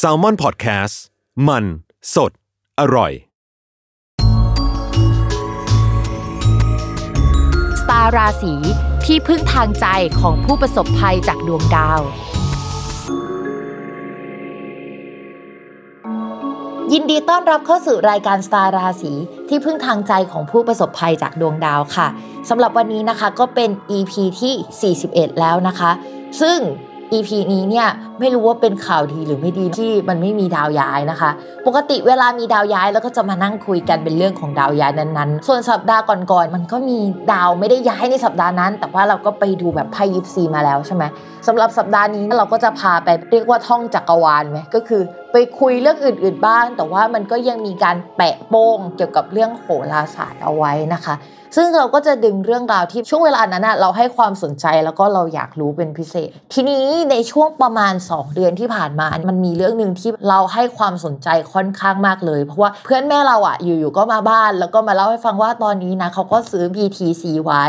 s a l ม o n PODCAST มัน สด อร่อย สตาราศีที่พึ่งทางใจของผู้ประสบภัยจากดวงดาว ยินดีต้อนรับเข้าสู่รายการสตาร์ราศีที่พึ่งทางใจของผู้ประสบภัยจากดวงดาวค่ะสำหรับวันนี้นะคะก็เป็น EP ที่ 41 แล้วนะคะ ซึ่ง EP นี้เนี่ยไม่รู้ว่าเป็นข่าวดีหรือไม่ดีที่มันไม่มีดาวย้ายนะคะ ปกติเวลามีดาวย้ายแล้วก็จะมานั่งคุยกันเป็นเรื่องของดาวย้ายนั้นๆ ส่วนสัปดาห์ก่อนๆมันก็มีดาวไม่ได้ย้ายในสัปดาห์นั้น แต่ว่าเราก็ไปดูแบบไพ่ยิปซีมาแล้วใช่ไหมสำหรับสัปดาห์นี้เราก็จะพาไปเรียกว่าท่องจักรวาลไหมก็คือไปคุยเรื่องอื่น ๆบ้าง แต่ว่ามันก็ยังมีการแปะโป้งเกี่ยวกับเรื่องโหราศาสตร์เอาไว้นะคะ ซึ่งเราก็จะดึงเรื่องราวที่ช่วงเวลานั้นเราให้ความสนใจแล้วก็เราอยากรู้เป็นพิเศษ ทีนี้ในช่วงประมาณ 2 เดือนที่ผ่านมา มันมีเรื่องหนึ่งที่เราให้ความสนใจค่อนข้างมากเลย เพราะว่าเพื่อนแม่เราอะอยู่ๆก็มาบ้าน แล้วก็มาเล่าให้ฟังว่าตอนนี้นะเขาก็ซื้อ BTC ไว้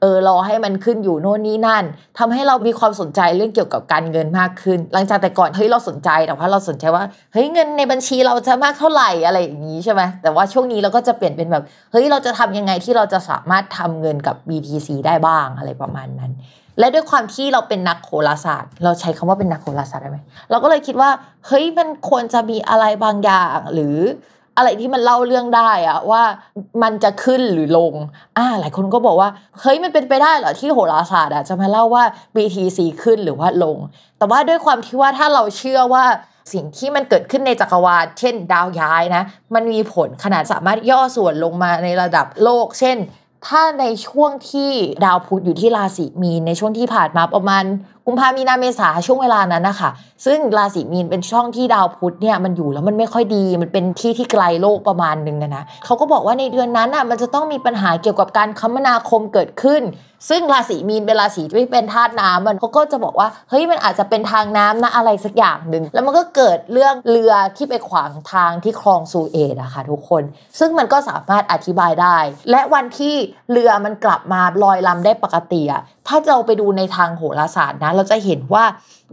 เออรอให้มันขึ้นอยู่โน่นนี่นั่นทำให้เรามีความสนใจเรื่องเกี่ยวกับการเงินมากขึ้น หลังจากแต่ก่อนเฮ้ยเราสนใจแต่ว่าเราสนใจว่าเฮ้ยเงินในบัญชีเราจะมากเท่าไหร่อะไรอย่างนี้ใช่ไหมแต่ว่าช่วงนี้เราก็จะเปลี่ยนเป็นแบบเฮ้ยเราจะทำยังไงที่เราจะสามารถทำเงินกับ BTC ได้บ้างอะไรประมาณนั้น และด้วยความที่เราเป็นนักโหราศาสตร์ เราใช้คำว่าเป็นนักโหราศาสตร์ได้ไหมเราก็เลยคิดว่าเฮ้ยมันควรจะมีอะไรบางอย่างหรืออะไรที่มันเล่าเรื่องได้อะว่ามันจะขึ้นหรือลง อ่า หลายคนก็บอกว่าเฮ้ยมันเป็นไปได้เหรอที่โหราศาสตร์อะจะมาเล่าว่า BTC ขึ้นหรือว่าลง แต่ว่าด้วยความที่ว่าถ้าเราเชื่อว่าสิ่งที่มันเกิดขึ้นในจักรวาล เช่น ดาวย้ายนะ มันมีผลขนาดสามารถย่อส่วนลงมาในระดับโลก เช่น ถ้าในช่วงที่ดาวพุธอยู่ที่ราศีมีนในช่วงที่ผ่านมาประมาณกุมภามีนาเมษาช่วงเวลานั้นนะคะซึ่งราศีมีนเป็นช่องที่ดาวพุธเนี่ยมันอยู่แล้วมันไม่ค่อยดี มันเป็นที่ที่ไกลโลกประมาณหนึ่งนะนะเขาก็บอกว่าในเดือนนั้นอะมันจะต้องมีปัญหาเกี่ยวกับการคมนาคมเกิดขึ้น ซึ่งราศีมีนเป็นราศีที่เป็นธาตุน้ำมันเขาก็จะบอกว่าเฮ้ยมันอาจจะเป็นทางน้ำนะอะไรสักอย่างหนึ่งแล้วมันก็เกิดเรื่องเรือที่ไปขวางทางที่คลองสุเอซอะค่ะทุกคน ซึ่งมันก็สามารถอธิบายได้ และวันที่เรือมันกลับมาลอยลำได้ปกติอะถ้าเราไปดูในทางโหราศาสตร์นะ เราจะเห็นว่า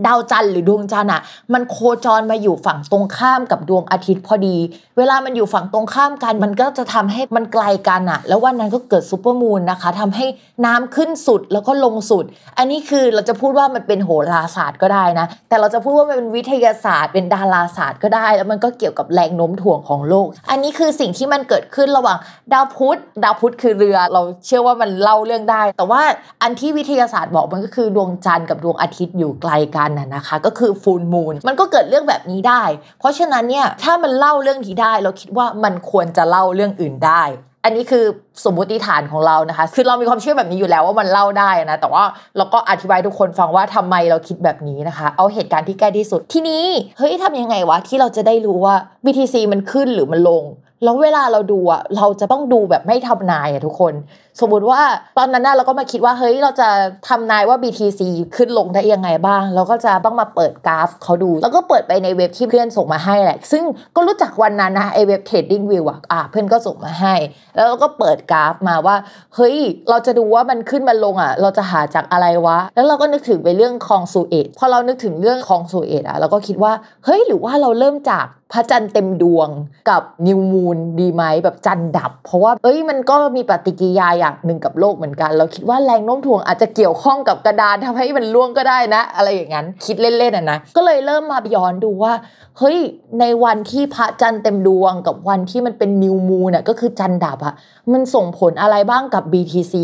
ดาวจันทร์หรือดวงจันทร์อะมันโคจรมาอยู่ฝั่งตรงข้ามกับดวงอาทิตย์พอดี เวลามันอยู่ฝั่งตรงข้ามกัน มันก็จะทำให้มันไกลกันอะ แล้ววันนั้นก็เกิดซูเปอร์มูนนะคะทำให้น้ำขึ้นสุดแล้วก็ลงสุด อันนี้คือเราจะพูดว่ามันเป็นโหราศาสตร์ก็ได้นะ แต่เราจะพูดว่ามันเป็นวิทยาศาสตร์ เป็นดาราศาสตร์ก็ได้ แล้วมันก็เกี่ยวกับแรงโน้มถ่วงของโลก อันนี้คือสิ่งที่มันเกิดขึ้นระหว่างดาวพุธ ดาวพุธคือเรือ เราเชื่อว่ามันเล่าเรื่องได้ แต่ว่าอันที่วิทยาศาสตร์บอกมันก็คือดวงจันทร์กับดวงอาทิตย์อยู่ไกลกันน่ะนะคะ ก็คือฟูลมูนมันก็เกิดเรื่องแบบนี้ได้ เพราะฉะนั้นเนี่ยถ้ามันเล่าเรื่องนี้ได้ เราคิดว่ามันควรจะเล่าเรื่องอื่นได้ อันนี้คือสมมติฐานของเรานะคะ คือเรามีความเชื่อแบบนี้อยู่แล้วว่ามันเล่าได้นะ แต่ว่าเราก็อธิบายทุกคนฟังว่าทำไมเราคิดแบบนี้นะคะ เอาเหตุการณ์ที่ใกล้ที่สุด ที่นี้เฮ้ยทำยังไงวะที่เราจะได้รู้ว่า BTC มันขึ้นหรือมันลง แล้วเวลาเราดูอะเราจะต้องดูแบบไม่ทำนายอะทุกคน สมมุติว่าตอนนั้นนะเราก็มาคิดว่าเฮ้ยเราจะทำนายว่า BTC ขึ้นลงได้ยังไงบ้าง เราก็จะต้องมาเปิดกราฟเขาดู แล้วก็เปิดไปในเว็บที่เพื่อนส่งมาให้แหละ ซึ่งก็รู้จักวันนั้นนะไอเว็บ Trading View อะอะเพื่อนก็ส่งมาให้ แล้วเราก็เปิดกราฟมาว่า เฮ้ย เราจะดูว่ามันขึ้นมันลงอะ เราจะหาจากอะไรวะ แล้วเราก็นึกถึงไปเรื่องคองซูเอตพอเรานึกถึงเรื่องคองซูเอตอะเราก็คิดว่าเฮ้ยหรือว่าเราเริ่มจากพระจันทร์เต็มดวงกับนิวมูนดีไหมแบบจันทร์ดับ เพราะว่าเอ้ยมันก็มีปฏิกิริยาอย่างหนึ่งกับโลกเหมือนกัน เราคิดว่าแรงโน้มถ่วงอาจจะเกี่ยวข้องกับกระดานทำให้มันล่วงก็ได้นะ อะไรอย่างนั้นคิดเล่นๆอะนะก็เลยเริ่มมาย้อนดูว่าเฮ้ยในวันที่พระจันทร์เต็มดวงกับวันที่มันเป็นนิวมูนอะก็คือจันทร์ดับอะมันส่งผลอะไรบ้างกับ BTC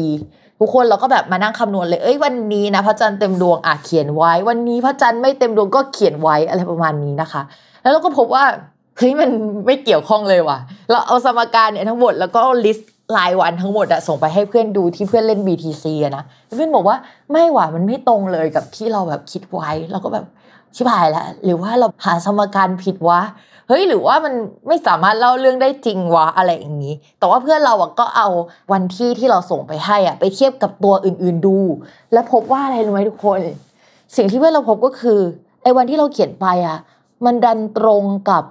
ทุกคนเราก็แบบมานั่งคำนวณเลย เอ้ยวันนี้นะพระจันทร์เต็มดวงอะเขียนไว้ วันนี้พระจันทร์ไม่เต็มดวงก็เขียนไว้อะไรประมาณนี้นะคะ แล้วเราก็พบว่าเฮ้ยมันไม่เกี่ยวข้องเลยว่ะ เราเอาสมการเนี่ยทั้งหมดแล้วก็ลิสต์ รายวันทั้งหมดอะส่งไปให้เพื่อนดูที่เพื่อนเล่น BTC อะนะเพื่อนบอกว่าไม่หว่ะมันไม่ตรงเลยกับที่เราแบบคิดไว้เราก็แบบชิบหายล้วหรือว่าเราหาสมการผิดวะเฮ้ยหรือว่ามันไม่สามารถเล่าเรื่องได้จริงวะอะไรอย่างนี้ แต่ว่าเพื่อนเราอะก็เอาวันที่ที่เราส่งไปให้อะไปเทียบกับตัวอื่นๆดู แล้วพบว่าอะไรรู้ไหมทุกคน สิ่งที่เพื่อนเราพบก็คือไอ้วันที่เราเขียนไปอะมันดันตรงกับ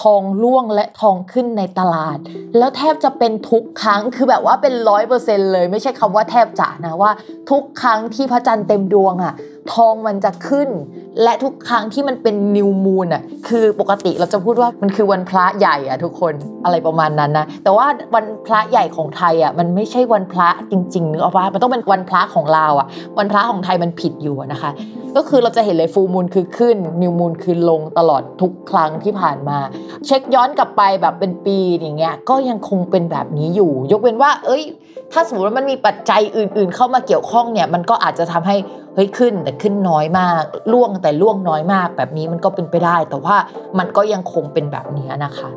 ทองร่วงและทองขึ้นในตลาด แล้วแทบจะเป็นทุกครั้งคือแบบว่าเป็นร้อยเปอร์เซ็นเลย ไม่ใช่คำว่าแทบจะนะว่า ทุกครั้งที่พระจันทร์เต็มดวงอะ ทองมันจะขึ้น และทุกครั้งที่มันเป็นนิวมูนอะคือปกติเราจะพูดว่ามันคือวันพระใหญ่อะทุกคนอะไรประมาณนั้นนะแต่ว่าวันพระใหญ่ของไทยอะมันไม่ใช่วันพระจริงๆนึกออกปะมันต้องเป็นวันพระของเราอะ วันพระของไทยมันผิดอยู่นะคะ ก็คือเราจะเห็นเลยฟูมูลคือขึ้นนิวมูลคือลงตลอดทุกครั้งที่ผ่านมา เช็คย้อนกลับไปแบบเป็นปีอย่างเงี้ยก็ยังคงเป็นแบบนี้อยู่ ยกเว้นว่า เอ้ย ถ้าสมมติว่ามันมีปัจจัยอื่น ๆ เข้ามาเกี่ยวข้องเนี่ย มันก็อาจจะทำให้เฮ้ยขึ้นแต่ขึ้นน้อยมากล่วงแต่ล่วงน้อยมาก แบบนี้มันก็เป็นไปได้ แต่ว่ามันก็ยังคงเป็นแบบนี้นะคะ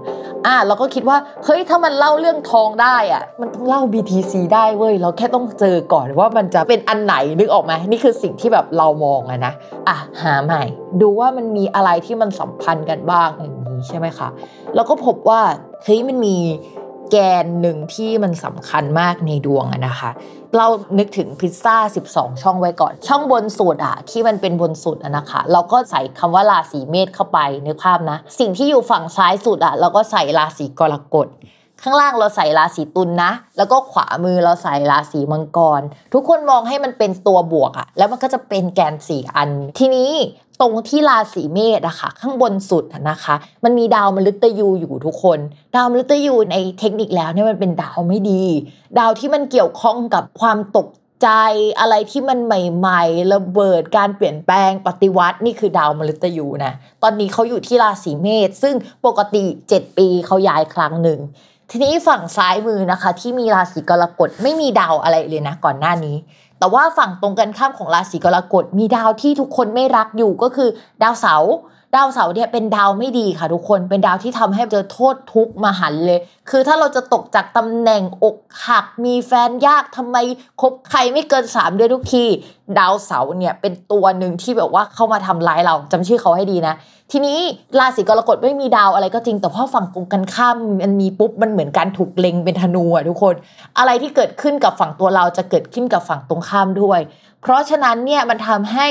อะเราก็คิดว่าเฮ้ยถ้ามันเล่าเรื่องทองได้อะมันต้องเล่า BTC ได้เว้ยเราแค่ต้องเจอก่อนว่ามันจะเป็นอันไหนนึกออกไหมนี่คือสิ่งที่แบบเรามองอะนะอะหาใหม่ ดูว่ามันมีอะไรที่มันสัมพันธ์กันบ้างอย่างนี้ใช่ไหมคะแล้วก็พบว่าเฮ้ยมันมี แกนหนึ่งที่มันสำคัญมากในดวงนะคะ เรานึกถึงพิซซ่า 12 ช่องไว้ก่อน ช่องบนสุดอะที่มันเป็นบนสุดอะนะคะ เราก็ใส่คำว่าราศีเมษเข้าไปนึกภาพนะ สิ่งที่อยู่ฝั่งซ้ายสุดอะเราก็ใส่ราศีกรกฎข้างล่างเราใส่ราศีตุลนนะ แล้วก็ขวามือเราใส่ราศีมังกร ทุกคนมองให้มันเป็นตัวบวกอะแล้วมันก็จะเป็นแกนสี่อัน ทีนี้ ตรงที่ราศีเมษอะค่ะ ข้างบนสุดนะคะ มันมีดาวมฤตยูอยู่ทุกคน ดาวมฤตยูในเทคนิคแล้วเนี่ยมันเป็นดาวไม่ดี ดาวที่มันเกี่ยวข้องกับความตกใจอะไรที่มันใหม่ ๆ ระเบิดการเปลี่ยนแปลงปฏิวัตินี่คือดาวมฤตยูนะตอนนี้เขาอยู่ที่ราศีเมษซึ่งปกติ 7 ปีเขาย้ายครั้งหนึ่งทีนี้ฝั่งซ้ายมือนะคะ ที่มีราศีกรกฎไม่มีดาวอะไรเลยนะ ก่อนหน้านี้ แต่ว่าฝั่งตรงกันข้ามของราศีกรกฎมีดาวที่ทุกคนไม่รักอยู่ก็คือดาวเสาร์ดาวเสาร์เนี่ยเป็นดาวไม่ดีค่ะทุกคนเป็นดาวที่ทำให้เจอโทษทุกข์มหันต์เลย คือถ้าเราจะตกจากตำแหน่งอกหักมีแฟนยากทำไมคบใครไม่เกิน 3 เดือนทุกทีดาวเสาร์เนี่ยเป็นตัวหนึ่งที่แบบว่าเข้ามาทำร้ายเราจำชื่อเขาให้ดีนะ ทีนี้ราศีกรกฎไม่มีดาวอะไรก็จริง แต่พอฝั่งตรงกันข้ามมันมีปุ๊บมันเหมือนการถูกเล็งเป็นธนูอะทุกคน อะไรที่เกิดขึ้นกับฝั่งตัวเราจะเกิดขึ้นกับฝั่งตรงข้ามด้วย เพราะฉะนั้นเนี่ยมันทำให้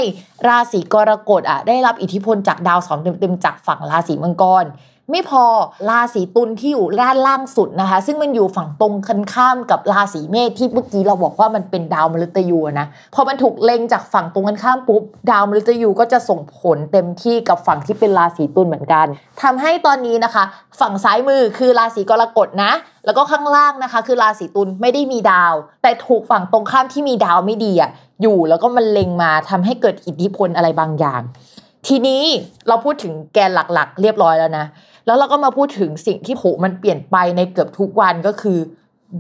ราศีกรกฎอะได้รับอิทธิพลจากดาวสองเต็มๆจากฝั่งราศีมังกร ไม่พอราศีตุลที่อยู่ด้านล่างสุดนะคะ ซึ่งมันอยู่ฝั่งตรงกันข้ามกับราศีเมษที่เมื่อกี้เราบอกว่ามันเป็นดาวมฤตยูนะพอมันถูกเล็งจากฝั่งตรงกันข้ามปุ๊บดาวมฤตยูก็จะส่งผลเต็มที่กับฝั่งที่เป็นราศีตุลเหมือนกันทำให้ตอนนี้นะคะ ฝั่งซ้ายมือคือราศีกรกฎนะแล้วก็ข้างล่างนะคะ คือราศีตุลไม่ได้มีดาว แต่ถูกฝั่งตรงข้ามที่มีดาวไม่ดีอะอยู่แล้วก็มันเล็งมาทำให้เกิดอิทธิพลอะไรบางอย่าง ทีนี้เราพูดถึงแกนหลักๆ เรียบร้อยแล้วนะ แล้วเราก็มาพูดถึงสิ่งที่โหมันเปลี่ยนไปในเกือบทุกวันก็คือ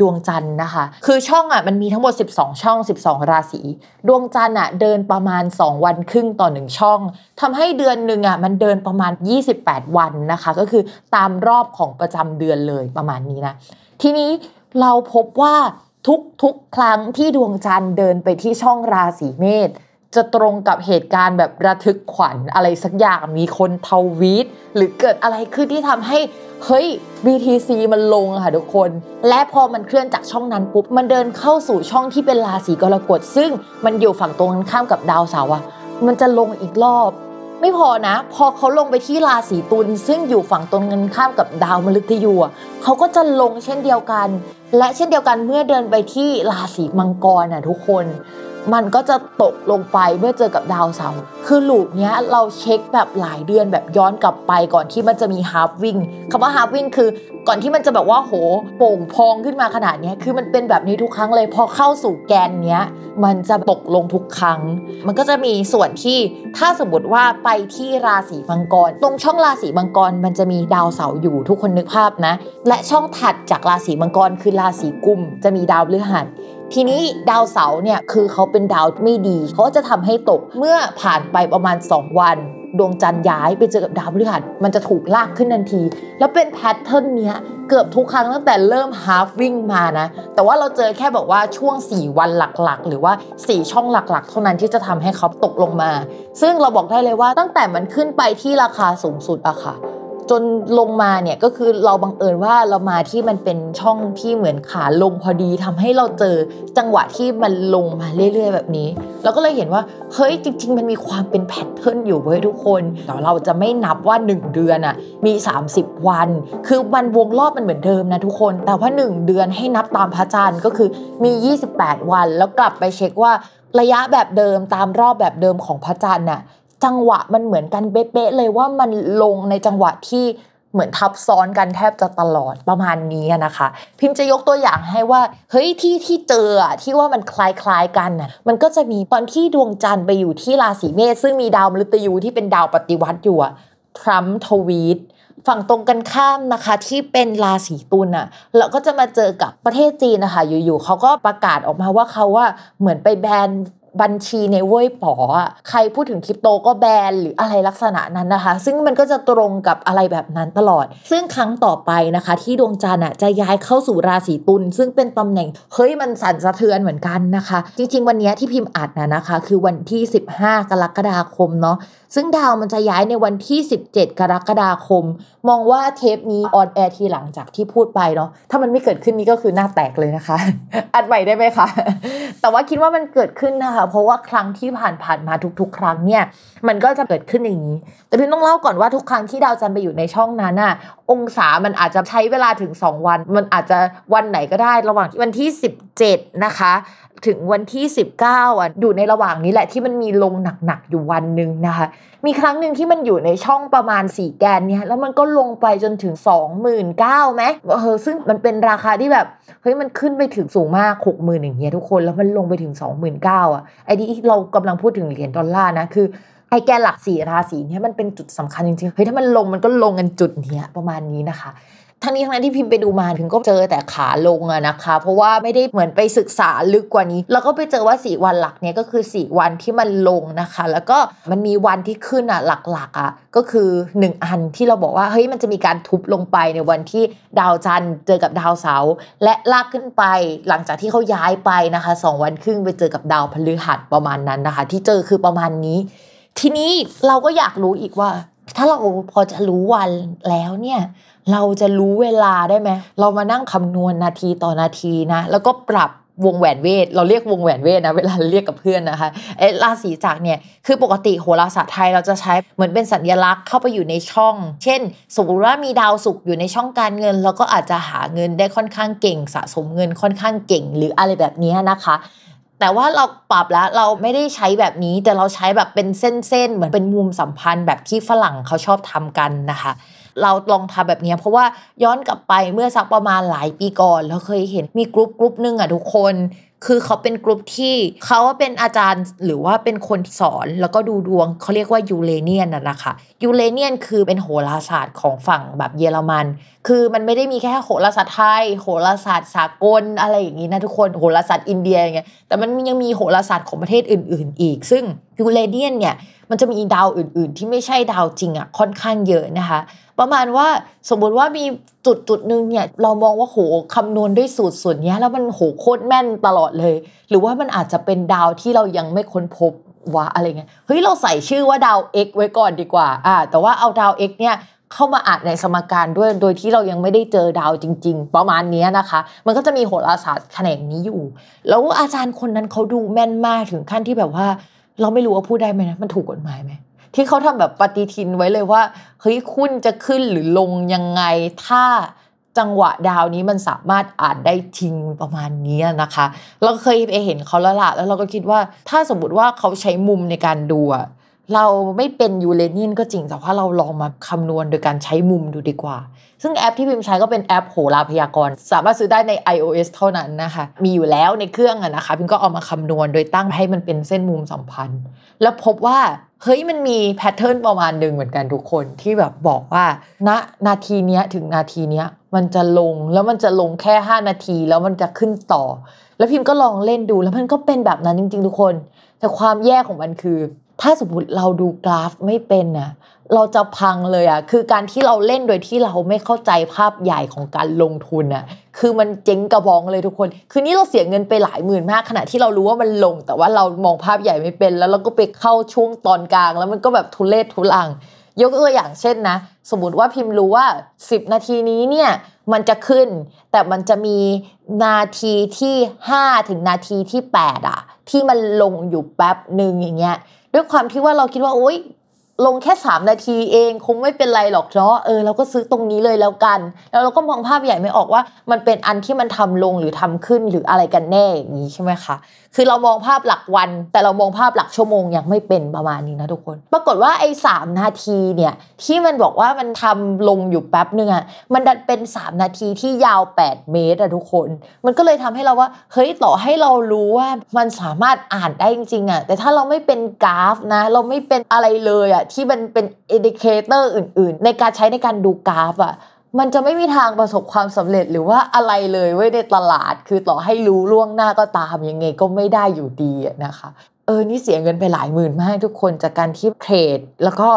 ดวงจันทร์นะคะ คือช่องอะมันมีทั้งหมด 12 ช่อง 12 ราศี ดวงจันทร์อะเดินประมาณ 2 วันครึ่งต่อหนึ่งช่องทำให้เดือนหนึ่งอะมันเดินประมาณ 28 วันนะคะ ก็คือตามรอบของประจำเดือนเลยประมาณนี้นะ ทีนี้เราพบว่าทุกๆครั้งที่ดวงจันทร์เดินไปที่ช่องราศีเมษ จะตรงกับเหตุการณ์แบบระทึกขวัญอะไรสักอย่างมีคนทวีตหรือเกิดอะไรขึ้นที่ทำให้เฮ้ย BTC มันลงอะค่ะทุกคน และพอมันเคลื่อนจากช่องนั้นปุ๊บ มันเดินเข้าสู่ช่องที่เป็นราศีกรกฎซึ่งมันอยู่ฝั่งตรงกันข้ามกับดาวเสาร์อะมันจะลงอีกรอบ ไม่พอนะ พอเขาลงไปที่ราศีตุลซึ่งอยู่ฝั่งตรงกันข้ามกับดาวมฤตยูเขาก็จะลงเช่นเดียวกัน และเช่นเดียวกันเมื่อเดินไปที่ราศีมังกรน่ะทุกคน มันก็จะตกลงไปเมื่อเจอกับดาวเสาร์คือ loop เนี้ยเราเช็คแบบหลายเดือนแบบย้อนกลับไปก่อนที่มันจะมี halving คำว่า halving คือก่อนที่มันจะแบบว่าโหโป่งพองขึ้นมาขนาดนี้คือมันเป็นแบบนี้ทุกครั้งเลยพอเข้าสู่แกนเนี้ยมันจะตกลงทุกครั้ง มันก็จะมีส่วนที่ถ้าสมมติว่าไปที่ราศีมังกร ตรงช่องราศีมังกรมันจะมีดาวเสาร์อยู่ทุกคนนึกภาพนะ และช่องถัดจากราศีมังกรคือราศีกุมภ์จะมีดาวพฤหัส ทีนี้ดาวเสาร์เนี่ยคือเขาเป็นดาวไม่ดีเขาจะทำให้ตกเมื่อผ่านไปประมาณ 2 วันดวงจันทร์ย้ายไปเจอกับดาวพฤหัสมันจะถูกลากขึ้นทันที แล้วเป็น pattern เนี้ยเกือบทุกครั้งตั้งแต่เริ่ม halving มานะ แต่ว่าเราเจอแค่บอกว่าช่วง 4 วันหลักๆ หรือว่า 4 ช่องหลักๆ เท่านั้นที่จะทำให้เขาตกลงมา ซึ่งเราบอกได้เลยว่าตั้งแต่มันขึ้นไปที่ราคาสูงสุดอะค่ะ จนลงมาเนี่ยก็คือเราบังเอิญว่าเรามาที่มันเป็นช่องที่เหมือนขาลงพอดีทำให้เราเจอจังหวะที่มันลงมาเรื่อย ๆ แบบนี้เราก็เลยเห็นว่าเฮ้ยจริง ๆ มันมีความเป็นแพทเทิร์นอยู่เว้ยทุกคนแต่เราจะไม่นับว่า 1 เดือนอะมี 30 วัน คือมันวงรอบมันเหมือนเดิมนะทุกคน แต่ว่า 1 เดือนให้นับตามพระจันทร์ก็คือมี 28 วัน แล้วกลับไปเช็คว่าระยะแบบเดิมตามรอบแบบเดิมของพระจันทร์น่ะ จังหวะมันเหมือนกันเป๊ะเลยว่ามันลงในจังหวะที่เหมือนทับซ้อนกันแทบจะตลอดประมาณนี้นะคะ พิมพ์จะยกตัวอย่างให้ว่าเฮ้ยที่ที่เจอที่ว่ามันคล้ายๆกันน่ะมันก็จะมีตอนที่ดวงจันทร์ไปอยู่ที่ราศีเมษซึ่งมีดาวมฤตยูที่เป็นดาวปฏิวัติอยู่ทรัมป์ทวีตฝั่งตรงกันข้ามนะคะที่เป็นราศีตุลน่ะเราก็จะมาเจอกับประเทศจีนนะคะอยู่ๆเขาก็ประกาศออกมาว่าเขาว่าเหมือนไปแบน บัญชีในเว้ยป๋ออะใครพูดถึงคริปโตก็แบนหรืออะไรลักษณะนั้นนะคะ ซึ่งมันก็จะตรงกับอะไรแบบนั้นตลอด ซึ่งครั้งต่อไปนะคะ ที่ดวงจันทร์จะย้ายเข้าสู่ราศีตุลซึ่งเป็นตำแหน่งเฮ้ยมันสั่นสะเทือนเหมือนกันนะคะ จริง ๆ วันนี้ที่พิมพ์อัดนะนะคะ คือวันที่ 15 กรกฎาคมเนาะซึ่งดาวมันจะย้ายในวันที่ 17 กรกฎาคม มองว่าเทปนี้ on air ทีหลังจากที่พูดไปเนาะถ้ามันไม่เกิดขึ้นนี้ก็คือหน้าแตกเลยนะคะ อัดใหม่ได้ไหมคะแต่ว่าคิดว่ามันเกิดขึ้นนะคะเพราะว่าครั้งที่ผ่านผ่านๆมาทุก ๆ ครั้งเนี่ยมันก็จะเกิดขึ้นอย่างนี้ แต่พิมต้องเล่าก่อนว่าทุกครั้งที่ดาวจันทร์ไปอยู่ในช่องนั้นอะองศามันอาจจะใช้เวลาถึง 2 วัน มันอาจจะวันไหนก็ได้ระหว่างวันที่ 17 นะคะถึงวันที่ 19อะอยู่ในระหว่างนี้แหละที่มันมีลงหนักๆอยู่วันหนึ่งนะคะ มีครั้งหนึ่งที่มันอยู่ในช่องประมาณ 4 แกนเนี่ยแล้วมันก็ลงไปจนถึง 29,000ไหมเออซึ่งมันเป็นราคาที่แบบเฮ้ยมันขึ้นไปถึงสูงมาก 60,000อย่างเงี้ยทุกคนแล้วมันลงไปถึง 29,000อะไอ้ที่เรากำลังพูดถึงเหรียญดอลลาร์นะคือไอ้แกนหลักสี่ราศีเนี่ยมันเป็นจุดสำคัญจริงๆเฮ้ยถ้ามันลงมันก็ลงกันจุดเนี้ยประมาณนี้นะคะ ทั้งนี้ทั้งนั้นที่พิมพ์ไปดูมาถึงก็เจอแต่ขาลงอะนะคะ เพราะว่าไม่ได้เหมือนไปศึกษาลึกกว่านี้ แล้วก็ไปเจอว่า 4 วันหลักเนี่ยก็คือ 4 วันที่มันลงนะคะ แล้วก็มันมีวันที่ขึ้นอะหลักๆอะก็คือ 1 อันที่เราบอกว่าเฮ้ยมันจะมีการทุบลงไปในวันที่ดาวจันทร์เจอกับดาวเสาร์และลากขึ้นไปหลังจากที่เขาย้ายไปนะคะสองวันครึ่งไปเจอกับดาวพฤหัสประมาณนั้นนะคะ ที่เจอคือประมาณนี้ ทีนี้เราก็อยากรู้อีกว่า ถ้าเราพอจะรู้วันแล้วเนี่ย เราจะรู้เวลาได้ไหมเรามานั่งคำนวณนาทีต่อนาทีนะ แล้วก็ปรับวงแหวนเวท เราเรียกวงแหวนเวทนะเวลาเรียกกับเพื่อนนะคะเอราศีจักรเนี่ยคือปกติโหราศาสตร์ไทยเราจะใช้เหมือนเป็นสัญลักษณ์เข้าไปอยู่ในช่อง เช่น สมมติว่ามีดาวศุกร์อยู่ในช่องการเงิน เราก็อาจจะหาเงินได้ค่อนข้างเก่ง สะสมเงินค่อนข้างเก่ง หรืออะไรแบบนี้นะคะ แต่ว่าเราปรับแล้วเราไม่ได้ใช้แบบนี้แต่เราใช้แบบเป็นเส้นๆเหมือนเป็นมุมสัมพันธ์แบบที่ฝรั่งเขาชอบทำกันนะคะ เราลองทำแบบนี้เพราะว่าย้อนกลับไปเมื่อสักประมาณหลายปีก่อนเราเคยเห็นมีกลุ่มกลุ่มหนึ่งอะทุกคนคือเขาเป็นกลุ่มที่เขาว่าเป็นอาจารย์หรือว่าเป็นคนสอนแล้วก็ดูดวงเขาเรียกว่ายูเรเนียนน่ะนะคะยูเรเนียนคือเป็นโหราศาสตร์ของฝั่งแบบเยอรมันคือมันไม่ได้มีแค่โหราศาสตร์ไทย โหราศาสตร์สากลอะไรอย่างนี้นะทุกคนโหราศาสตร์อินเดียอย่างเงี้ยแต่มันยังมีโหราศาสตร์ของประเทศอื่น ๆ อีก ซึ่งยูเรเนียนเนี่ยมันจะมีดาวอื่น ๆ ที่ไม่ใช่ดาวจริงอะค่อนข้างเยอะนะคะ ประมาณว่าสมมติว่ามีจุดจุดหนึ่งเนี่ยเรามองว่าโหคำนวณด้วยสูตรส่วนนี้แล้วมันโหโคตรแม่นตลอดเลย หรือว่ามันอาจจะเป็นดาวที่เรายังไม่ค้นพบว่าอะไรเงี้ยเฮ้ยเราใส่ชื่อว่าดาว X ไว้ก่อนดีกว่าอ่าแต่ว่าเอาดาว X เนี่ย เข้ามาอ่านในสมการด้วย โดยที่เรายังไม่ได้เจอดาวจริง ๆ ประมาณนี้นะคะ มันก็จะมีโหราศาสตร์แขนงนี้อยู่ แล้วอาจารย์คนนั้นเขาดูแม่นมากถึงขั้นที่แบบว่า เราไม่รู้ว่าพูดได้ไหมนะมันถูกกฎหมายไหมที่เขาทำแบบปฏิทินไว้เลยว่าเฮ้ยคุณจะขึ้นหรือลงยังไงถ้าจังหวะดาวนี้มันสามารถอ่านได้จริงประมาณนี้นะคะ เราเคยไปเห็นเขาแล้วล่ะแล้วเราก็คิดว่าถ้าสมมติว่าเขาใช้มุมในการดูอะ เราไม่เป็นยูเรเนียนก็จริงแต่ว่าเราลองมาคำนวณโดยการใช้มุมดูดีกว่า ซึ่งแอปที่พิมใช้ก็เป็นแอปโหราพยากรณ์ สามารถซื้อได้ใน iOS เท่านั้นนะคะ มีอยู่แล้วในเครื่องอะนะคะ พิมก็เอามาคำนวณโดยตั้งให้มันเป็นเส้นมุมสัมพันธ์ แล้วพบว่าเฮ้ยมันมีแพทเทิร์นประมาณหนึ่งเหมือนกันทุกคนที่แบบบอกว่าณนาทีเนี้ยถึงนาทีเนี้ยมันจะลงแล้วมันจะลงแค่ 5 นาที แล้วมันจะขึ้นต่อ แล้วพิมพ์ก็ลองเล่นดูแล้วมันก็เป็นแบบนั้นจริง ๆ ทุกคน แต่ความแย่ของมันคือ ถ้าสมมติเราดูกราฟไม่เป็นน่ะเราจะพังเลยอะคือการที่เราเล่นโดยที่เราไม่เข้าใจภาพใหญ่ของการลงทุนอะคือมันเจ๊งกระบองเลยทุกคน คือนี่เราเสียเงินไปหลายหมื่นมาก ขณะที่เรารู้ว่ามันลง แต่ว่าเรามองภาพใหญ่ไม่เป็น แล้วเราก็ไปเข้าช่วงตอนกลาง แล้วมันก็แบบทุเลศทุลัง ยกตัวอย่างเช่นนะ สมมติว่าพิมพ์รู้ว่า 10 นาทีนี้เนี่ย มันจะขึ้น แต่มันจะมีนาทีที่ 5 ถึงนาทีที่ 8 อะ ที่มันลงอยู่แป๊บหนึ่งอย่างเงี้ยด้วยความที่ว่าเราคิดว่าโอ๊ย ลงแค่ 3 นาทีเอง คงไม่เป็นไรหรอกเนาะเออเราก็ซื้อตรงนี้เลยแล้วกัน แล้วเราก็มองภาพใหญ่ไม่ออกว่า มันเป็นอันที่มันทำลงหรือทำขึ้นหรืออะไรกันแน่อย่างนี้ใช่ไหมคะคือเรามองภาพหลักวัน แต่เรามองภาพหลักชั่วโมงยังไม่เป็นประมาณนี้นะทุกคน ปรากฏว่าไอ้สามนาทีเนี่ยที่มันบอกว่ามันทำลงอยู่แป๊บนึงอะมันดันเป็น 3 นาทีที่ยาว 8 เมตรอะทุกคน มันก็เลยทำให้เราว่าเฮ้ยต่อให้เรารู้ว่ามันสามารถอ่านได้จริงๆอะแต่ถ้าเราไม่เป็นกราฟนะ เราไม่เป็นอะไรเลยอะที่มันเป็น indicator อื่น ๆ ในการใช้ในการดูกราฟอะมันจะไม่มีทางประสบความสำเร็จหรือว่าอะไรเลยไว้ในตลาด คือต่อให้รู้ล่วงหน้าก็ตามยังไงก็ไม่ได้อยู่ดีนะคะ เออนี่เสียเงินไปหลายหมื่นมากทุกคนจากการที่ trade แล้วก็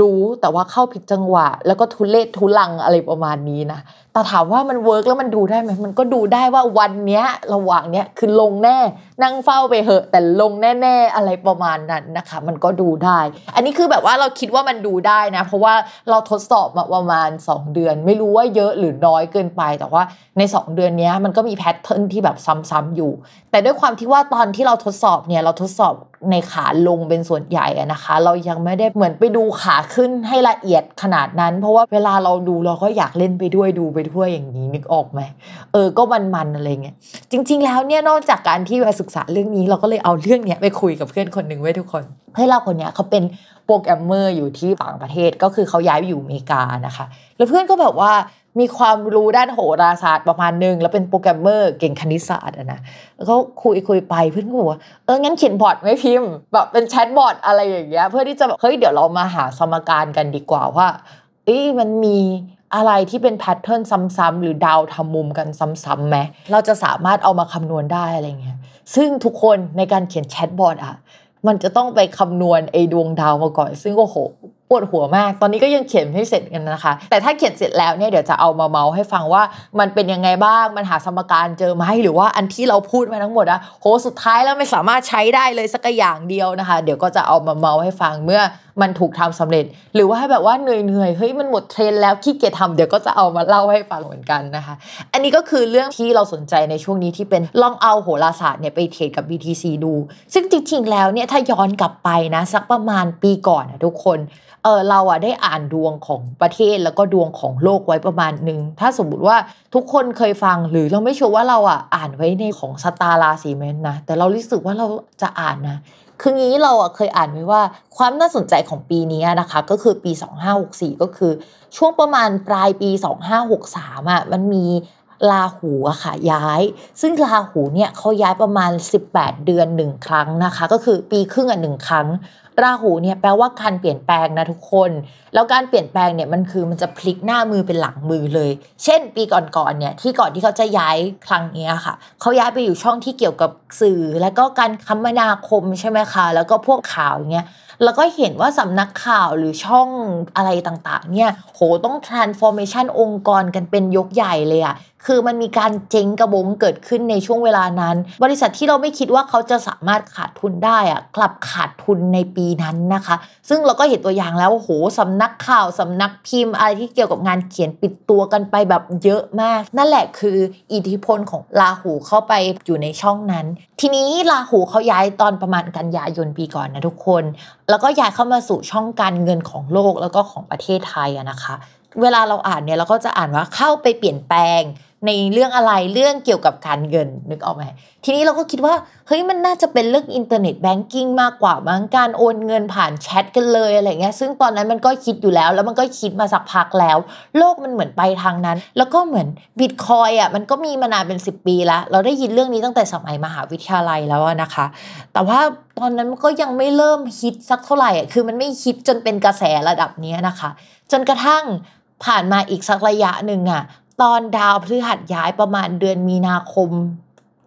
รู้แต่ว่าเข้าผิดจังหวะ แล้วก็ทุเรศทุรังอะไรประมาณนี้นะแต่ถามว่ามัน work แล้วมันดูได้ไหมมันก็ดูได้ว่าวันเนี้ยระหว่างเนี้ยคือลงแน่ นั่งเฝ้าไปเหอะ แต่ลงแน่ๆอะไรประมาณนั้นนะคะ มันก็ดูได้ อันนี้คือแบบว่าเราคิดว่ามันดูได้นะ เพราะว่าเราทดสอบมาประมาณ 2 เดือน ไม่รู้ว่าเยอะหรือน้อยเกินไป แต่ว่าใน 2 เดือนนี้มันก็มี pattern ที่แบบซ้ำๆอยู่ แต่ด้วยความที่ว่าตอนที่เราทดสอบเนี่ยเราทดสอบในขาลงเป็นส่วนใหญ่นะคะ เรายังไม่ได้เหมือนไปดูขาขึ้นให้ละเอียดขนาดนั้น เพราะว่าเวลาเราดูเราก็อยากเล่นไปด้วยดูไปด้วยอย่างนี้นึกออกไหมเออก็มันๆอะไรเงี้ยจริง ๆ แล้วเนี่ยนอกจากการที่ไปศึกษาเรื่องนี้ เราก็เลยเอาเรื่องเนี้ยไปคุยกับเพื่อนคนหนึ่งไว้ทุกคนเพื่อนเราคนเนี้ยเขาเป็นโปรแกรมเมอร์อยู่ที่ต่างประเทศก็คือเขาย้ายไปอยู่อเมริกานะคะ แล้วเพื่อนก็แบบว่า มีความรู้ด้านโหราศาสตร์ประมาณนึง แล้วเป็นโปรแกรมเมอร์เก่งคณิตศาสตร์อะนะแล้วก็คุยคุยไปเพื่อนก็บอกว่าเอองั้นเขียน bot ไหมพิมแบบเป็น chatbot อะไรอย่างเงี้ยเพื่อที่จะแบบเฮ้ยเดี๋ยวเรามาหาสมการกันดีกว่าว่าเอ้ยมันมีอะไรที่เป็น pattern ซ้ำๆหรือดาวทำมุมกันซ้ำๆไหมเราจะสามารถเอามาคำนวณได้อะไรเงี้ยซึ่งทุกคนในการเขียน chatbot อะมันจะต้องไปคำนวณไอ้ดวงดาวมาก่อน ซึ่งโอ้โหปวดหัวมาก ตอนนี้ก็ยังเขียนไม่เสร็จกันนะคะ แต่ถ้าเขียนเสร็จแล้วเนี่ยเดี๋ยวจะเอามาเมาส์ให้ฟังว่ามันเป็นยังไงบ้าง มันหาสมการเจอไหมหรือว่าอันที่เราพูดมาทั้งหมดอะโหสุดท้ายแล้วไม่สามารถใช้ได้เลยสักอย่างเดียวนะคะ เดี๋ยวก็จะเอามาเมาส์ให้ฟังเมื่อมันถูกทำสำเร็จ หรือว่าแบบว่าเหนื่อยๆเฮ้ยมันหมดเทรนแล้วขี้เกียจทำเดี๋ยวก็จะเอามาเล่าให้ฟังเหมือนกันนะคะ อันนี้ก็คือเรื่องที่เราสนใจในช่วงนี้ที่เป็นลองเอาโหราศาสตร์เนี่ยไปเทรดกับ BTC ดู ซึ่งจริงๆแล้วเนี่ยถ้าย้อนกลับไปนะสักประมาณปีก่อนนะทุกคนเออเราอะได้อ่านดวงของประเทศแล้วก็ดวงของโลกไว้ประมาณหนึ่งถ้าสมมติว่าทุกคนเคยฟังหรือเราไม่ชัวร์ว่าเราอะอ่านไว้ในของสตาร์ราศีเมนนะแต่เรารู้สึกว่าเราจะอ่านนะคืองี้เราอะเคยอ่านไว้ว่าความน่าสนใจของปีนี้นะคะ ก็คือปี 2564 ก็คือ ช่วงประมาณปลายปี 2563อะมันมีลาหูอะค่ะย้าย ซึ่งลาหูเนี่ยเขาย้ายประมาณ 18 เดือนหนึ่งครั้งนะคะ ก็คือปีครึ่งอะหนึ่งครั้ง ราหูเนี่ยแปลว่าการเปลี่ยนแปลงนะทุกคน แล้วการเปลี่ยนแปลงเนี่ยมันคือมันจะพลิกหน้ามือเป็นหลังมือเลย เช่น ปีก่อนๆเนี่ยที่ก่อนที่เขาจะย้ายครั้งนี้ค่ะ เขาย้ายไปอยู่ช่องที่เกี่ยวกับสื่อ แล้วก็การคมนาคมใช่ไหมคะแล้วก็พวกข่าวอย่างเงี้ยแล้วก็เห็นว่าสำนักข่าวหรือช่องอะไรต่างๆ เนี่ย โหต้อง transformation องค์กรกันเป็นยกใหญ่เลยอะ คือมันมีการเจ๊งกระบงเกิดขึ้นในช่วงเวลานั้น บริษัทที่เราไม่คิดว่าเขาจะสามารถขาดทุนได้อะกลับขาดทุนในปีนั้นนะคะ ซึ่งเราก็เห็นตัวอย่างแล้วโหสำนักข่าวสำนักพิมพ์ อะไรที่เกี่ยวกับงานเขียนปิดตัวกันไปแบบเยอะมาก นั่นแหละคืออิทธิพลของลาหูเข้าไปอยู่ในช่องนั้น ทีนี้ลาหูเขาย้ายตอนประมาณกันยายนปีก่อนนะทุกคน แล้วก็ย้ายเข้ามาสู่ช่องการเงินของโลกแล้วก็ของประเทศไทยอะนะคะ เวลาเราอ่านเนี่ยเราก็จะอ่านว่าเข้าไปเปลี่ยนแปลง ในเรื่องอะไรเรื่องเกี่ยวกับการเงินนึกออกไหมทีนี้เราก็คิดว่าเฮ้ยมันน่าจะเป็นเรื่อง Internet banking มากกว่ามั้งการโอนเงินผ่านแชทกันเลยอะไรเงี้ยซึ่งตอนนั้นมันก็คิดอยู่แล้ว แล้วมันก็คิดมาสักพักแล้ว โลกมันเหมือนไปทางนั้น แล้วก็เหมือนบิตคอยน์อะมันก็มีมานานเป็น 10 ปีแล้ว เราได้ยินเรื่องนี้ตั้งแต่สมัยมหาวิทยาลัยแล้วนะคะ แต่ว่าตอนนั้นมันก็ยังไม่เริ่มฮิตสักเท่าไหร่อะคือมันไม่ฮิตจนเป็นกระแสระดับนี้นะคะ จนกระทั่งผ่านมาอีกสักระยะหนึ่งอะ ตอนดาวพฤหัสย้ายประมาณเดือนมีนาคม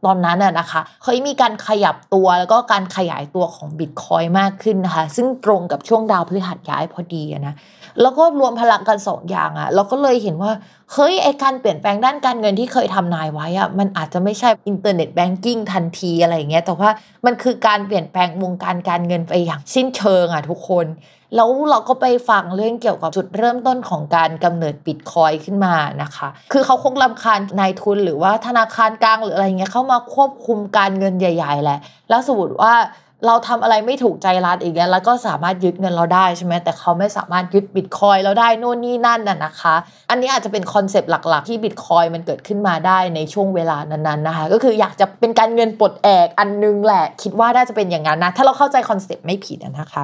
ตอนนั้นน่ะนะคะเคยมีการขยับตัวแล้วก็การขยายตัวของบิตคอยน์มากขึ้นนะคะ ซึ่งตรงกับช่วงดาวพฤหัสย้ายพอดีนะแล้วก็รวมพลังกันสองอย่างอะ่ะเราก็เลยเห็นว่าเฮ้ยไอ้การเปลี่ยนแปลงด้านการเงินที่เคยทำนายไว้อะ่ะมันอาจจะไม่ใช่ Internet banking ทันทีอะไรอย่างเงี้ยแต่ว่ามันคือการเปลี่ยนแปลงวงการการเงินไปอย่างสิ้นเชิงอะ่ะทุกคน แล้วเราก็ไปฟังเรื่องเกี่ยวกับจุดเริ่มต้นของการกำเนิดบิตคอยน์ขึ้นมานะคะ คือเขาคงรำคาญนายทุนหรือว่าธนาคารกลางหรืออะไรเงี้ยเข้ามาควบคุมการเงินใหญ่ ๆ แหละ แล้วสมมติว่าเราทำอะไรไม่ถูกใจรัฐอีกแล้วแล้วก็สามารถยึดเงินเราได้ใช่ไหมแต่เขาไม่สามารถยึดบิตคอยน์เราได้นู่นนี่นั่นน่ะนะคะ อันนี้อาจจะเป็นคอนเซปต์หลักๆ ที่บิตคอยน์มันเกิดขึ้นมาได้ในช่วงเวลานั้นๆนะคะ ก็คืออยากจะเป็นการเงินปลดแอกอันนึงแหละ คิดว่าน่าจะเป็นอย่างนั้นนะ ถ้าเราเข้าใจคอนเซปต์ไม่ผิดนะคะ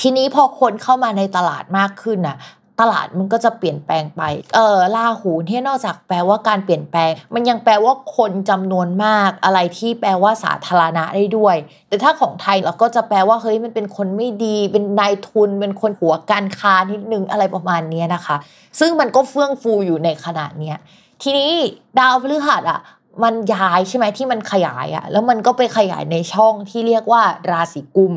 ทีนี้พอคนเข้ามาในตลาดมากขึ้นน่ะตลาดมันก็จะเปลี่ยนแปลงไป เออลาหูที่นอกจากแปลว่าการเปลี่ยนแปลง มันยังแปลว่าคนจำนวนมาก อะไรที่แปลว่าสาธารณะได้ด้วย แต่ถ้าของไทยเราก็จะแปลว่าเฮ้ยมันเป็นคนไม่ดี เป็นนายทุน เป็นคนหัวการค้านิดนึงอะไรประมาณนี้นะคะ ซึ่งมันก็เฟื่องฟูอยู่ในขณะเนี้ย ทีนี้ดาวพฤหัสอะมันย้ายใช่ไหมที่มันขยายอะแล้วมันก็ไปขยายในช่องที่เรียกว่าราศีกุม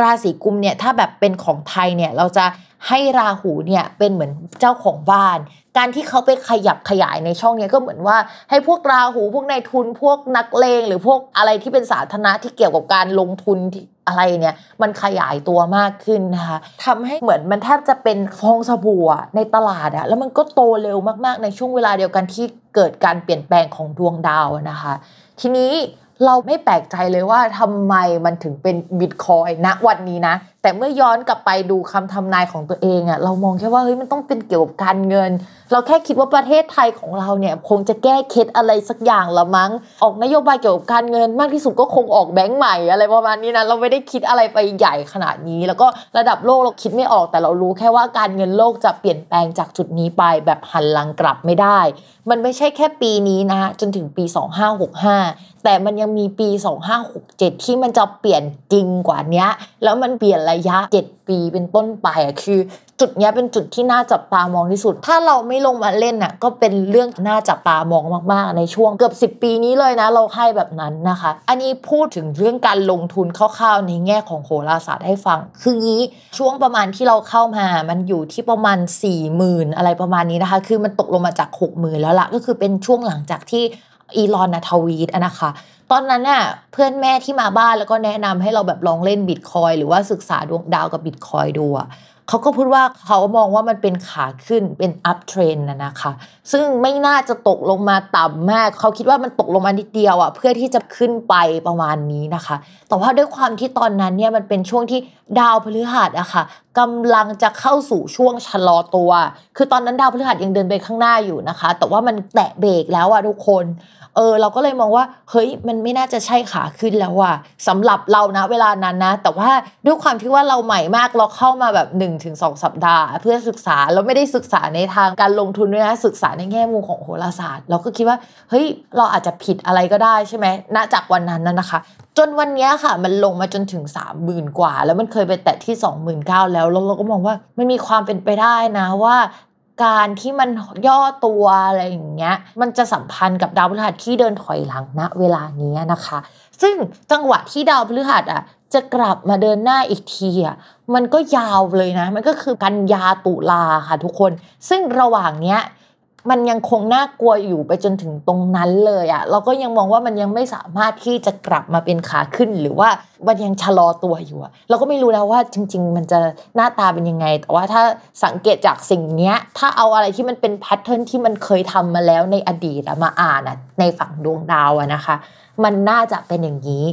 ราศีกุมเนี่ยถ้าแบบเป็นของไทยเนี่ยเราจะให้ราหูเนี่ยเป็นเหมือนเจ้าของบ้าน การที่เขาไปขยับขยายในช่องนี้ก็เหมือนว่าให้พวกราหูพวกนายทุนพวกนักเลงหรือพวกอะไรที่เป็นสาธารณะที่เกี่ยวกับการลงทุนอะไรเนี่ยมันขยายตัวมากขึ้นนะคะทำให้เหมือนมันแทบจะเป็นฟองสบู่ในตลาดอะแล้วมันก็โตเร็วมากๆในช่วงเวลาเดียวกันที่เกิดการเปลี่ยนแปลงของดวงดาวนะคะ ทีนี้ เราไม่แปลกใจเลยว่าทำไมมันถึงเป็นบิตคอยณวันนี้นะ แต่เมื่อย้อนกลับไปดูคำทำนายของตัวเองอะเรามองแค่ว่าเฮ้ยมันต้องเป็นเกี่ยวกับการเงิน เราแค่คิดว่าประเทศไทยของเราเนี่ยคงจะแก้เคล็ดอะไรสักอย่างละมั้ง ออกนโยบายเกี่ยวกับการเงินมากที่สุดก็คงออกแบงก์ใหม่อะไรประมาณนี้นะเราไม่ได้คิดอะไรไปใหญ่ขนาดนี้ แล้วก็ระดับโลกเราคิดไม่ออกแต่เรารู้แค่ว่าการเงินโลกจะเปลี่ยนแปลงจากจุดนี้ไปแบบหันหลังกลับไม่ได้ มันไม่ใช่แค่ปีนี้นะจนถึงปี 2565 แต่มันยังมีปี 2567 ที่มันจะเปลี่ยนจริงกว่านี้แล้วมันเปลี่ยนระยะ 7 ปีเป็นต้นไปอะคือ จุดนี้เป็นจุดที่น่าจับตามองที่สุด ถ้าเราไม่ลงมาเล่นน่ะก็เป็นเรื่องน่าจับตามองมากๆ ในช่วงเกือบ 10 ปีนี้เลยนะ เราให้แบบนั้นนะคะ อันนี้พูดถึงเรื่องการลงทุนคร่าวๆ ในแง่ของโหราศาสตร์ให้ฟัง คืองี้ช่วงประมาณที่เราเข้ามา มันอยู่ที่ประมาณ 4 0,000 อะไรประมาณนี้นะคะ คือมันตกลงมาจาก 60,000 แล้วละก็คือเป็นช่วงหลังจากที่อีลอนนะทวีตนะคะ ตอนนั้นน่ะเพื่อนแม่ที่มาบ้านแล้วก็แนะนำให้เราแบบลองเล่นบิตคอยหรือว่าศึกษาดวงดาวกับบิตคอยดูอะ เขาก็พูดว่าเขามองว่ามันเป็นขาขึ้นเป็นอัพเทรนนะนะคะ ซึ่งไม่น่าจะตกลงมาต่ำมาก เขาคิดว่ามันตกลงมานิดเดียวอะเพื่อที่จะขึ้นไปประมาณนี้นะคะ แต่ว่าด้วยความที่ตอนนั้นเนี่ยมันเป็นช่วงที่ดาวพฤหัสอะค่ะกำลังจะเข้าสู่ช่วงชะลอตัว คือตอนนั้นดาวพฤหัสยังเดินไปข้างหน้าอยู่นะคะ แต่ว่ามันแตะเบรกแล้วอะทุกคน เออเราก็เลยมองว่าเฮ้ยมันไม่น่าจะใช่ขาขึ้นแล้วว่ะสำหรับเรานะเวลานั้นนะ แต่ว่าด้วยความที่ว่าเราใหม่มากเราเข้ามาแบบ1นถึงสสัปดาห์ เพื่อศึกษาเราไม่ได้ศึกษาในทางการลงทุนด้วยนะศึกษาในแง่มุมของโหราศาสตร์ เราก็คิดว่าเฮ้ยเราอาจจะผิดอะไรก็ได้ใช่ไหมณจากวันนั้นนั่นนะคะ จนวันนี้ค่ะมันลงมาจนถึง 3 0,000 กว่า แล้วมันเคยไปแตะที่ 29,000 แล้วแล้วเราก็มองว่ามันมีความเป็นไปได้นะว่า การที่มันย่อตัวอะไรอย่างเงี้ย มันจะสัมพันธ์กับดาวพฤหัสที่เดินถอยหลังณเวลานี้นะคะ ซึ่งจังหวะที่ดาวพฤหัสอะจะกลับมาเดินหน้าอีกทีอะมันก็ยาวเลยนะ มันก็คือกันยาตุลาค่ะทุกคน ซึ่งระหว่างเนี้ย มันยังคงน่ากลัวอยู่ไปจนถึงตรงนั้นเลยอะเราก็ยังมองว่ามันยังไม่สามารถที่จะกลับมาเป็นขาขึ้น หรือว่ามันยังชะลอตัวอยู่อะเราก็ไม่รู้แล้วว่าจริง ๆ มันจะหน้าตาเป็นยังไง แต่ว่าถ้าสังเกตจากสิ่งนี้ถ้าเอาอะไรที่มันเป็น pattern ที่มันเคยทำมาแล้วในอดีตมาอ่านอะในฝั่งดวงดาวอะนะคะ มันน่าจะเป็นอย่างนี้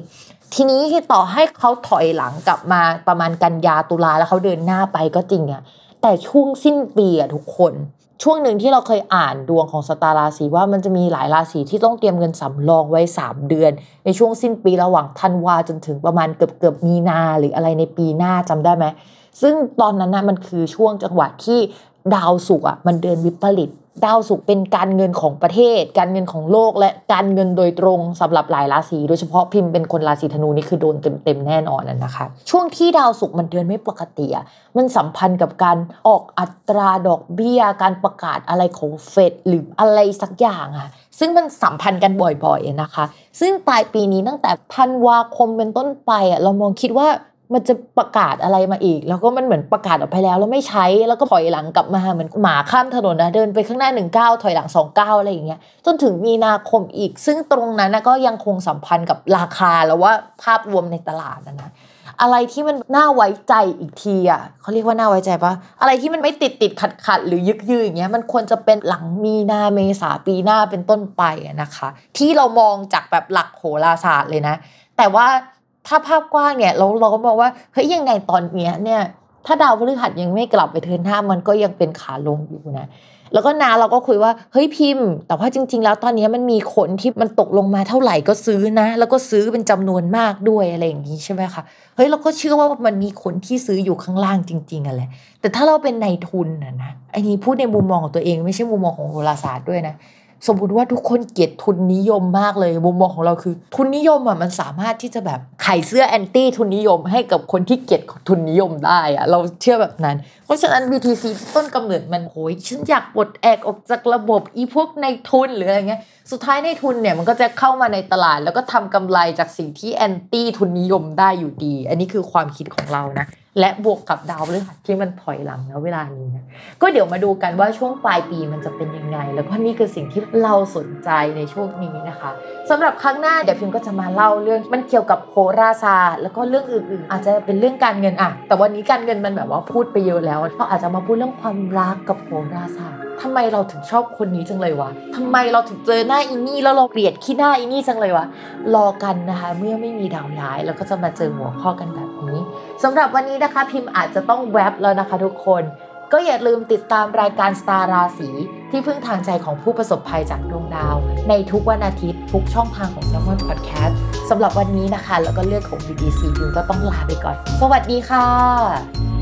ทีนี้ที่ต่อให้เขาถอยหลังกลับมาประมาณกันยาตุลาแล้วเขาเดินหน้าไปก็จริงอะแต่ช่วงสิ้นปีอะทุกคน ช่วงหนึ่งที่เราเคยอ่านดวงของสตาราศีว่ามันจะมีหลายราศีที่ต้องเตรียมเงินสำรองไว้ 3 เดือน ในช่วงสิ้นปีระหว่างธันวาจนถึงประมาณเกือบเกือบมีนาหรืออะไรในปีหน้าจำได้ไหมซึ่งตอนนั้นนะมันคือช่วงจังหวะที่ดาวสุกอะมันเดินวิปริต ดาวศุกร์เป็นการเงินของประเทศ การเงินของโลกและการเงินโดยตรงสำหรับหลายราศีโดยเฉพาะพิมพ์เป็นคนราศีธนูนี่คือโดนเต็มๆแน่นอนนะคะ ช่วงที่ดาวศุกร์มันเดินไม่ปกติอะมันสัมพันธ์กับการออกอัตราดอกเบี้ย การประกาศอะไรของเฟดหรืออะไรสักอย่างอะซึ่งมันสัมพันธ์กันบ่อยๆนะคะ ซึ่งปลายปีนี้ตั้งแต่ธันวาคมเป็นต้นไปอะเรามองคิดว่า มันจะประกาศอะไรมาอีก แล้วก็มันเหมือนประกาศออกไปแล้ว แล้วไม่ใช้แล้วก็ถอยหลังกลับมาเหมือนหมาข้ามถนนนะเดินไปข้างหน้าหนึ่งก้าวถอยหลังสองก้าวอะไรอย่างเงี้ยจนถึงมีนาคมอีก ซึ่งตรงนั้นนะก็ยังคงสัมพันธ์กับราคาแล้วว่าภาพรวมในตลาดนะนะอะไรที่มันน่าไว้ใจอีกทีอะเขาเรียกว่าน่าไว้ใจปะอะไรที่มันไม่ติดติดขัดขัดหรือยึกยืออย่างเงี้ยมันควรจะเป็นหลังมีนาเมษาปีหน้าเป็นต้นไปนะคะ ที่เรามองจากแบบหลักโหราศาสตร์เลยนะ แต่ว่า ถ้าภาพกว้างเนี่ยเราเราก็มองว่าเฮ้ยยังไงตอนเนี้ยเนี่ยถ้าดาวพฤหัสยังไม่กลับไปเทิร์นห้ามันก็ยังเป็นขาลงอยู่นะแล้วก็นาเราก็คุยว่าเฮ้ยพิมพ์ แต่ว่าจริง ๆ แล้วตอนนี้มันมีคนที่มันตกลงมาเท่าไหร่ก็ซื้อนะ แล้วก็ซื้อเป็นจำนวนมากด้วยอะไรอย่างนี้ใช่ไหมคะเฮ้ยเราก็เชื่อว่ามันมีคนที่ซื้ออยู่ข้างล่างจริงๆอะแหละแต่ถ้าเราเป็นนายทุนนะนะอันนี้พูดในมุมมองของตัวเองไม่ใช่มุมมองของโหราศาสตร์ด้วยนะ สมมติว่าทุกคนเกลียดทุนนิยมมากเลยมุมมองของเราคือ ทุนนิยมอะมันสามารถที่จะแบบไขเสื้อแอนตี้ทุนนิยมให้กับคนที่เกลียดทุนนิยมได้อะเราเชื่อแบบนั้น เพราะฉะนั้น BTC ต้นกำเนิดมันโหยฉันอยากปลดแอกออกจากระบบอีพวกในทุนหรืออะไรเงี้ยสุดท้ายในทุนเนี่ยมันก็จะเข้ามาในตลาด แล้วก็ทำกำไรจากสิ่งที่แอนตี้ทุนนิยมได้อยู่ดี อันนี้คือความคิดของเรานะ และบวกกับดาวพฤหัสที่มันถอยหลังนะเวลานี้นะก็เดี๋ยวมาดูกันว่าช่วงปลายปีมันจะเป็นยังไง แล้วก็นี่คือสิ่งที่เราสนใจในช่วงนี้นะคะสำหรับครั้งหน้าเดี๋ยวพิมก็จะมาเล่าเรื่องมันเกี่ยวกับโหราศาแล้วก็เรื่องอื่นๆ อาจจะเป็นเรื่องการเงินอะแต่วันนี้การเงินมันแบบว่าพูดไปเยอะแล้วก็อาจจะมาพูดเรื่องความรักกับโหราศาสตร์ทำไมเราถึงชอบคนนี้จังเลยวะทำไมเราถึงเจอหน้าอินี่แล้วเราเกลียดขี้หน้าอินี่จังเลยวะรอกันนะคะ เมื่อไม่มีดาวย้าย แล้วก็จะมาเจอหัวข้อกันแบบนี้ สำหรับวันนี้นะคะพิมพ์อาจจะต้องแวบแล้วนะคะทุกคน ก็อย่าลืมติดตามรายการสตาร์ราศีที่พึ่งทางใจของผู้ประสบภัยจากดวงดาว ในทุกวันอาทิตย์ทุกช่องทางของ s ซ l m o n Podcast สำหรับวันนี้นะคะ แล้วก็เรื่องของ BTC พิมก็ต้องลาไปก่อน สวัสดีค่ะ